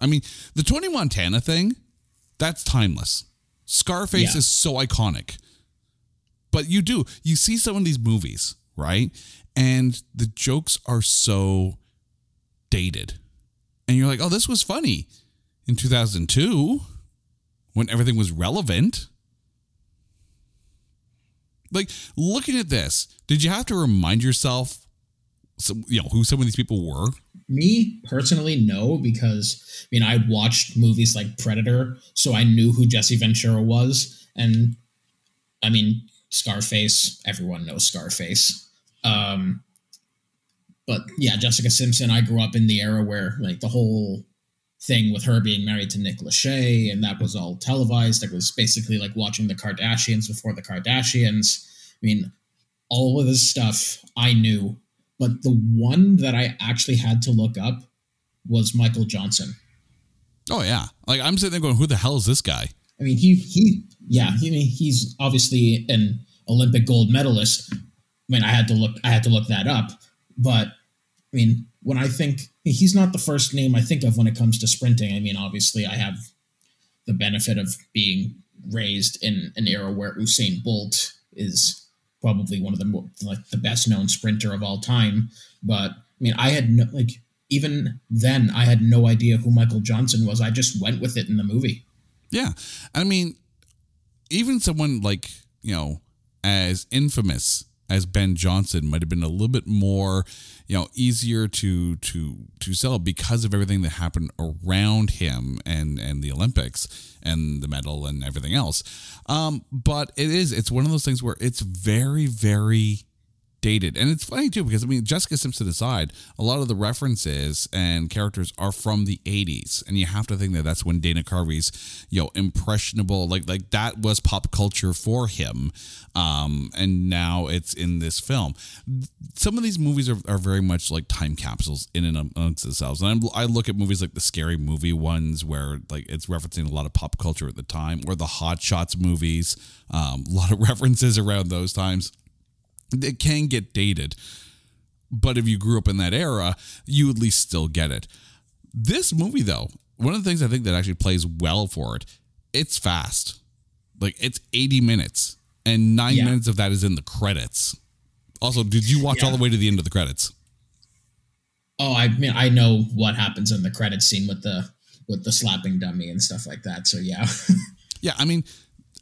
I mean, the Tony Montana thing, that's timeless. Scarface Yeah. is so iconic. But you do, you see some of these movies, right? And the jokes are so dated. And you're like, oh, this was funny in 2002 when everything was relevant. Like, looking at this, did you have to remind yourself, you know, who some of these people were? Me personally, no, because I mean I'd watched movies like Predator, so I knew who Jesse Ventura was, and I mean Scarface. Everyone knows Scarface. Um, but yeah, Jessica Simpson. I grew up in the era where like the whole thing with her being married to Nick Lachey, and that was all televised. It was basically like watching the Kardashians before the Kardashians. I mean, all of this stuff I knew, but the one that I actually had to look up was Michael Johnson. Oh, yeah. Like, I'm sitting there going, who the hell is this guy? I mean, he he yeah, I mean, he's obviously an Olympic gold medalist. I mean, I had to look I had to look that up, but I mean, when I think he's not the first name I think of when it comes to sprinting. I mean, obviously, I have the benefit of being raised in an era where Usain Bolt is probably one of the mo- like the best known sprinter of all time. But I mean, I had no like even then I had no idea who Michael Johnson was. I just went with it in the movie. Yeah. I mean, even someone like, you know, as infamous as Ben Johnson might have been a little bit more, you know, easier to to to sell because of everything that happened around him and and the Olympics and the medal and everything else. Um, but it is it's one of those things where it's very very dated. And it's funny too because I mean Jessica Simpson aside, a lot of the references and characters are from the 80s and you have to think that that's when Dana Carvey's you know impressionable like like that was pop culture for him. Um and now it's in this film. Some of these movies are, are very much like time capsules in and amongst themselves. And I'm, I look at movies like the scary movie ones where like it's referencing a lot of pop culture at the time or the Hot Shots movies. Um, a lot of (laughs) references around those times it can get dated. But if you grew up in that era, you at least still get it. This movie, though, one of the things I think that actually plays well for it, it's fast. Like it's 80 minutes, and nine Yeah. minutes of that is in the credits. Also, did you watch all the way to the end of the credits? Oh, I mean, I know what happens in the credit scene with the with the slapping dummy and stuff like that. So yeah, (laughs) Yeah, I mean,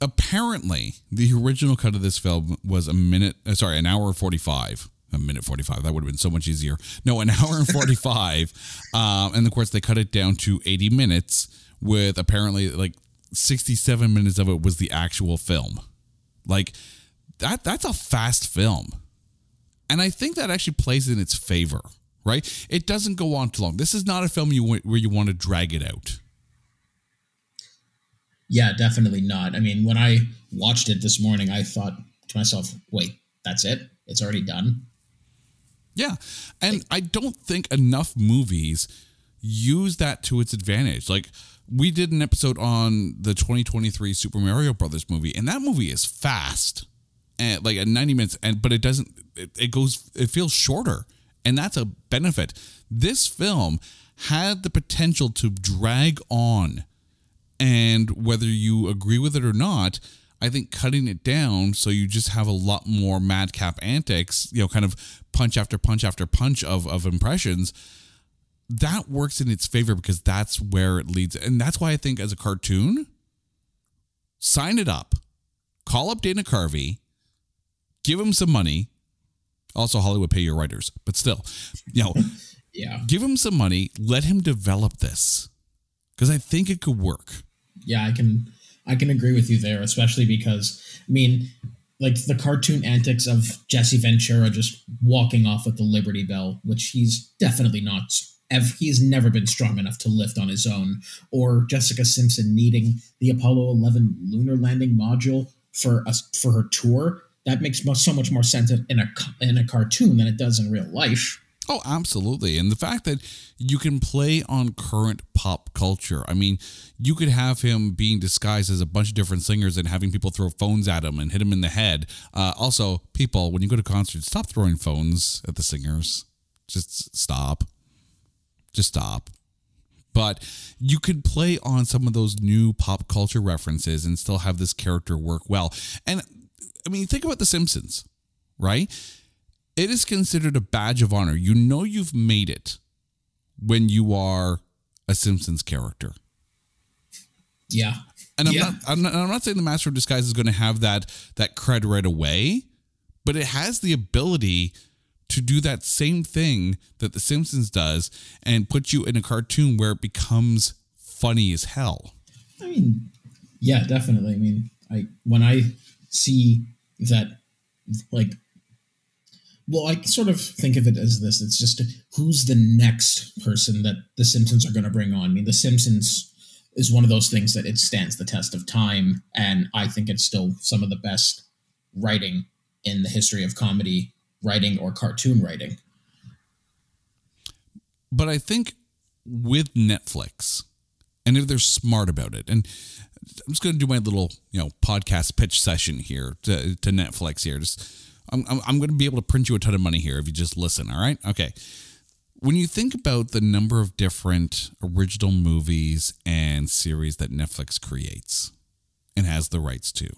apparently the original cut of this film was a minute uh, sorry an hour 45 a minute 45 that would have been so much easier. No an (laughs) hour and 45 um, and of course they cut it down to 80 minutes with apparently like 67 minutes of it was the actual film. Like that that's a fast film. And i think that actually plays in its favor right? It doesn't go on too long. This is not a film you where you want to drag it out yeah, definitely not. I mean, when I watched it this morning, I thought to myself, wait, that's it? It's already done? Yeah. And I don't think enough movies use that to its advantage. Like, we did an episode on the 2023 Super Mario Brothers movie, and that movie is fast. And like at 90 minutes, and but it doesn't it, it goes it feels shorter. And that's a benefit. This film had the potential to drag on and whether you agree with it or not, I think cutting it down so you just have a lot more madcap antics, you know, kind of punch after punch after punch of, of impressions, that works in its favor because that's where it leads. And that's why I think as a cartoon, sign it up, call up Dana Carvey, give him some money. Also, Hollywood pay your writers, but still, you know, (laughs) yeah, give him some money, let him develop this because I think it could work. Yeah, I can I can agree with you there, especially because I mean, like the cartoon antics of Jesse Ventura just walking off with the Liberty Bell, which he's definitely not. He's never been strong enough to lift on his own, or Jessica Simpson needing the Apollo 11 lunar landing module for us for her tour. That makes so much more sense in a in a cartoon than it does in real life. Oh, absolutely. And the fact that you can play on current pop culture. I mean, you could have him being disguised as a bunch of different singers and having people throw phones at him and hit him in the head. Uh, also, people, when you go to concerts, stop throwing phones at the singers. Just stop. Just stop. But you could play on some of those new pop culture references and still have this character work well. And I mean, think about The Simpsons, right? It is considered a badge of honor. You know you've made it when you are a Simpsons character. Yeah. And I'm yeah. not I'm not I'm not saying the Master of Disguise is going to have that that cred right away, but it has the ability to do that same thing that the Simpsons does and put you in a cartoon where it becomes funny as hell. I mean, yeah, definitely. I mean, I when I see that like well, I sort of think of it as this: it's just who's the next person that the Simpsons are going to bring on. I mean, the Simpsons is one of those things that it stands the test of time, and I think it's still some of the best writing in the history of comedy writing or cartoon writing. But I think with Netflix, and if they're smart about it, and I'm just going to do my little, you know, podcast pitch session here to, to Netflix here. Just I'm, I'm, I'm going to be able to print you a ton of money here if you just listen. All right. Okay. When you think about the number of different original movies and series that Netflix creates and has the rights to,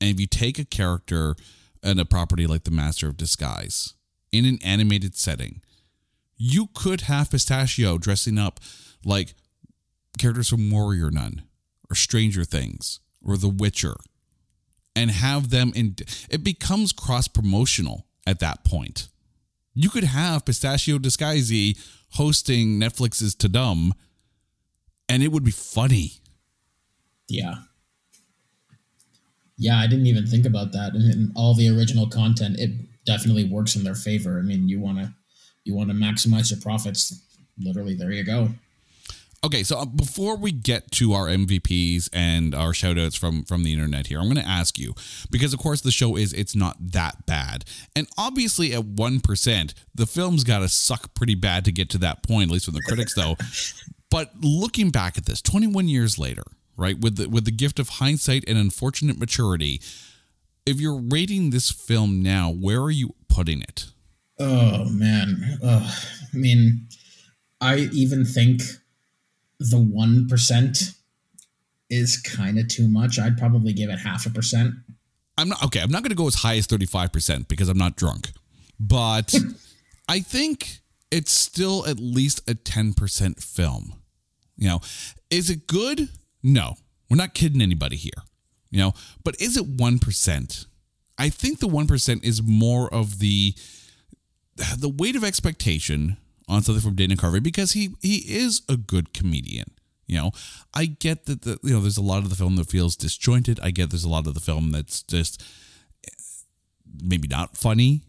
and if you take a character and a property like The Master of Disguise in an animated setting, you could have Pistachio dressing up like characters from Warrior Nun or Stranger Things or The Witcher and have them in it becomes cross promotional at that point. You could have Pistachio Disguisey hosting Netflix's Tudum and it would be funny. Yeah. Yeah, I didn't even think about that. And all the original content, it definitely works in their favor. I mean, you want to you want to maximize your profits. Literally, there you go. Okay, so uh, before we get to our MVPs and our shoutouts from from the internet here, I'm going to ask you because of course the show is it's not that bad. And obviously at 1%, the film's got to suck pretty bad to get to that point, at least from the critics though. (laughs) But looking back at this 21 years later, right, with the with the gift of hindsight and unfortunate maturity, if you're rating this film now, where are you putting it? Oh man. I mean, I even think the 1% is kind of too much. I'd probably give it half a percent. I'm not okay. I'm not going to go as high as 35% because I'm not drunk. But (laughs) I think it's still at least a 10% film. You know, is it good? No. We're not kidding anybody here. you know, but is it 1%? I think the 1% is more of the the weight of expectation on something from Dana Carvey because he he is a good comedian. You know, I get that the you know there's a lot of the film that feels disjointed. I get there's a lot of the film that's just eh, maybe not funny,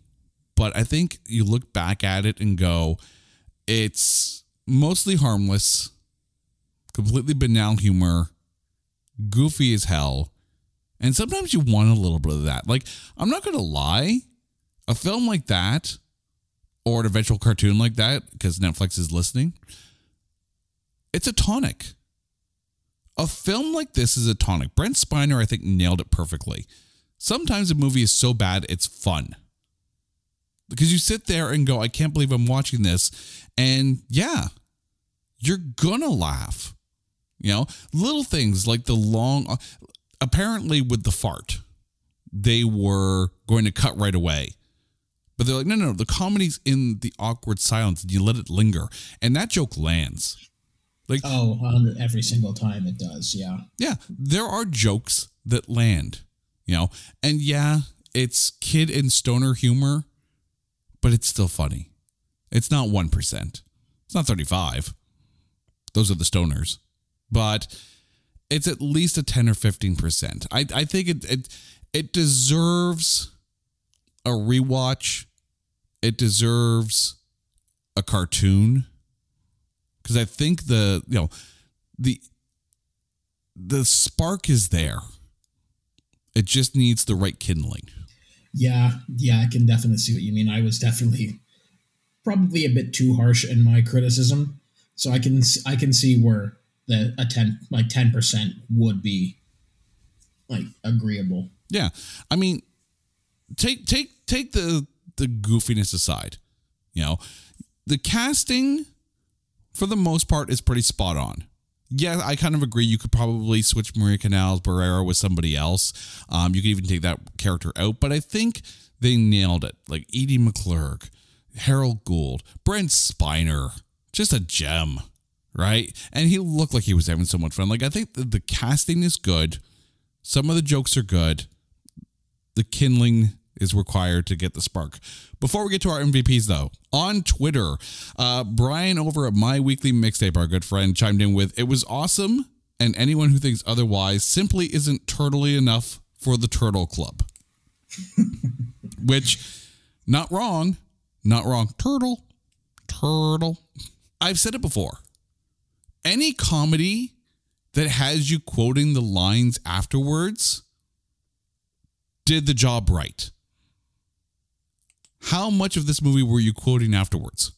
but I think you look back at it and go, it's mostly harmless, completely banal humor, goofy as hell, and sometimes you want a little bit of that. Like I'm not gonna lie, a film like that or an eventual cartoon like that, because Netflix is listening, it's a tonic. A film like this is a tonic. Brent Spiner, I think, nailed it perfectly. Sometimes a movie is so bad, it's fun. Because you sit there and go, I can't believe I'm watching this. And yeah, you're gonna laugh. You know, little things like the long, apparently, with the fart, they were going to cut right away but they're like, no, no, no, the comedy's in the awkward silence and you let it linger. And that joke lands. Like Oh, every single time it does, yeah. Yeah. There are jokes that land, you know. And yeah, it's kid and stoner humor, but it's still funny. It's not 1%. It's not 35. Those are the stoners. But it's at least a 10 or 15%. I, I think it, it it deserves a rewatch it deserves a cartoon because I think the you know the the spark is there. It just needs the right kindling. Yeah, yeah, I can definitely see what you mean. I was definitely probably a bit too harsh in my criticism, so I can I can see where the a ten like ten percent would be like agreeable. Yeah, I mean, take take take the the goofiness aside, you know, the casting for the most part is pretty spot on. Yeah, I kind of agree. You could probably switch Maria Canals-Barrera with somebody else. Um, you could even take that character out, but I think they nailed it. Like Edie McClurg, Harold Gould, Brent Spiner, just a gem, right? And he looked like he was having so much fun. Like I think the, the casting is good. Some of the jokes are good. The kindling is required to get the spark. Before we get to our MVPs, though, on Twitter, uh, Brian over at My Weekly Mixtape, our good friend, chimed in with, It was awesome, and anyone who thinks otherwise simply isn't turtly enough for the Turtle Club. (laughs) Which, not wrong, not wrong. Turtle, turtle. I've said it before. Any comedy that has you quoting the lines afterwards did the job right. How much of this movie were you quoting afterwards?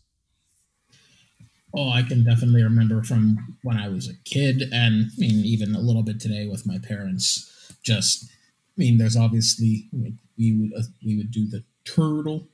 Oh, I can definitely remember from when I was a kid, and I mean, even a little bit today with my parents. Just, I mean, there's obviously we would uh, we would do the turtle,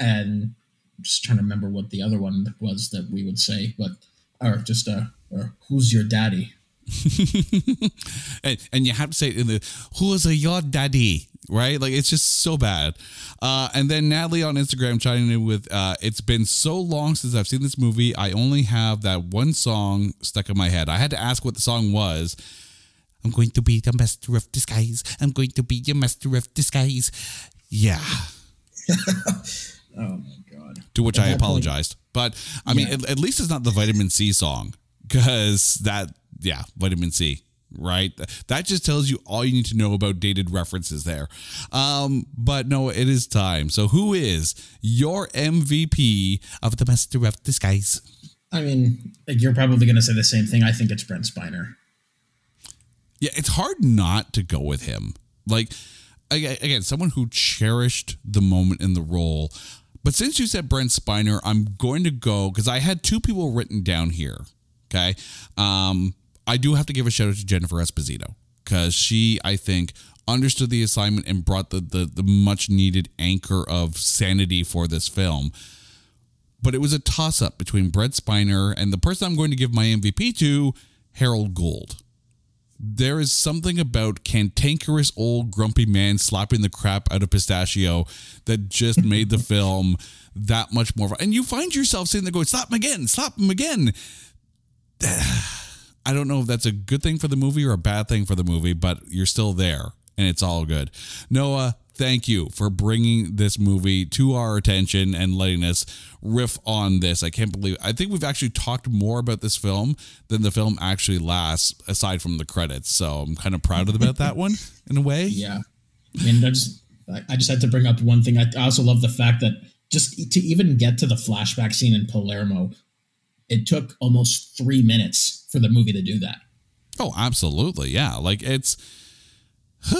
and I'm just trying to remember what the other one was that we would say, but or just uh, or who's your daddy? (laughs) and, and you have to say in the who's a your daddy? Right? Like it's just so bad. Uh, and then natalie on instagram chiming in with uh, it's been so long since i've seen this movie. I only have that one song stuck in my head. I had to ask what the song was. I'm going to be the master of disguise. I'm going to be your master of disguise. Yeah. (laughs) Oh my god. To which at i apologized. Point, but i mean at, at least it's not the vitamin c song because that yeah, vitamin C, right? That just tells you all you need to know about dated references there. Um, but no, it is time. So, who is your MVP of the Master of Disguise? I mean, you're probably going to say the same thing. I think it's Brent Spiner. Yeah, it's hard not to go with him. Like, again, someone who cherished the moment in the role. But since you said Brent Spiner, I'm going to go because I had two people written down here. Okay. Um, I do have to give a shout out to Jennifer Esposito because she, I think, understood the assignment and brought the, the, the much needed anchor of sanity for this film. But it was a toss up between Brent Spiner and the person I'm going to give my MVP to, Harold Gould. There is something about cantankerous old grumpy man slapping the crap out of pistachio that just (laughs) made the film that much more fun. And you find yourself sitting there going, slap him again, slap him again. (sighs) I don't know if that's a good thing for the movie or a bad thing for the movie, but you're still there and it's all good. Noah, thank you for bringing this movie to our attention and letting us riff on this. I can't believe I think we've actually talked more about this film than the film actually lasts aside from the credits. So I'm kind of proud about that one in a way. Yeah. And I just I just had to bring up one thing. I also love the fact that just to even get to the flashback scene in Palermo, it took almost three minutes for the movie to do that. Oh, absolutely. Yeah. Like it's (sighs)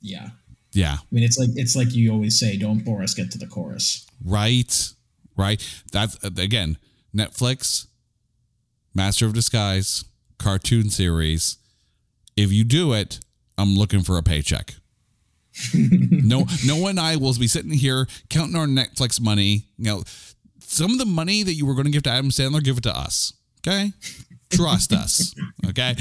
yeah. Yeah. I mean, it's like it's like you always say, "Don't bore us, get to the chorus." Right. Right. That's again Netflix, Master of Disguise, cartoon series. If you do it, I'm looking for a paycheck. (laughs) no, no one and I will be sitting here counting our Netflix money. You know, some of the money that you were going to give to Adam Sandler, give it to us. Okay. Trust us. Okay.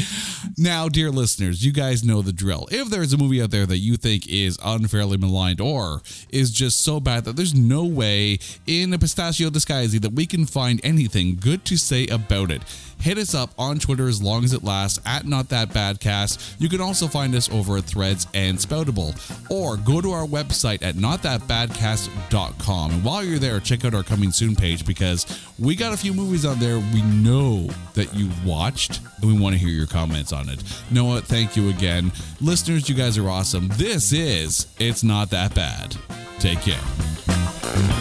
Now, dear listeners, you guys know the drill. If there's a movie out there that you think is unfairly maligned or is just so bad that there's no way in a pistachio disguise that we can find anything good to say about it, hit us up on Twitter as long as it lasts at Not That Bad Cast. You can also find us over at Threads and Spoutible, or go to our website at notthatbadcast.com. And while you're there, check out our coming soon page because we got a few movies on there we know that you watched and we want to hear your comments on it. Noah, thank you again. Listeners, you guys are awesome. This is It's Not That Bad. Take care.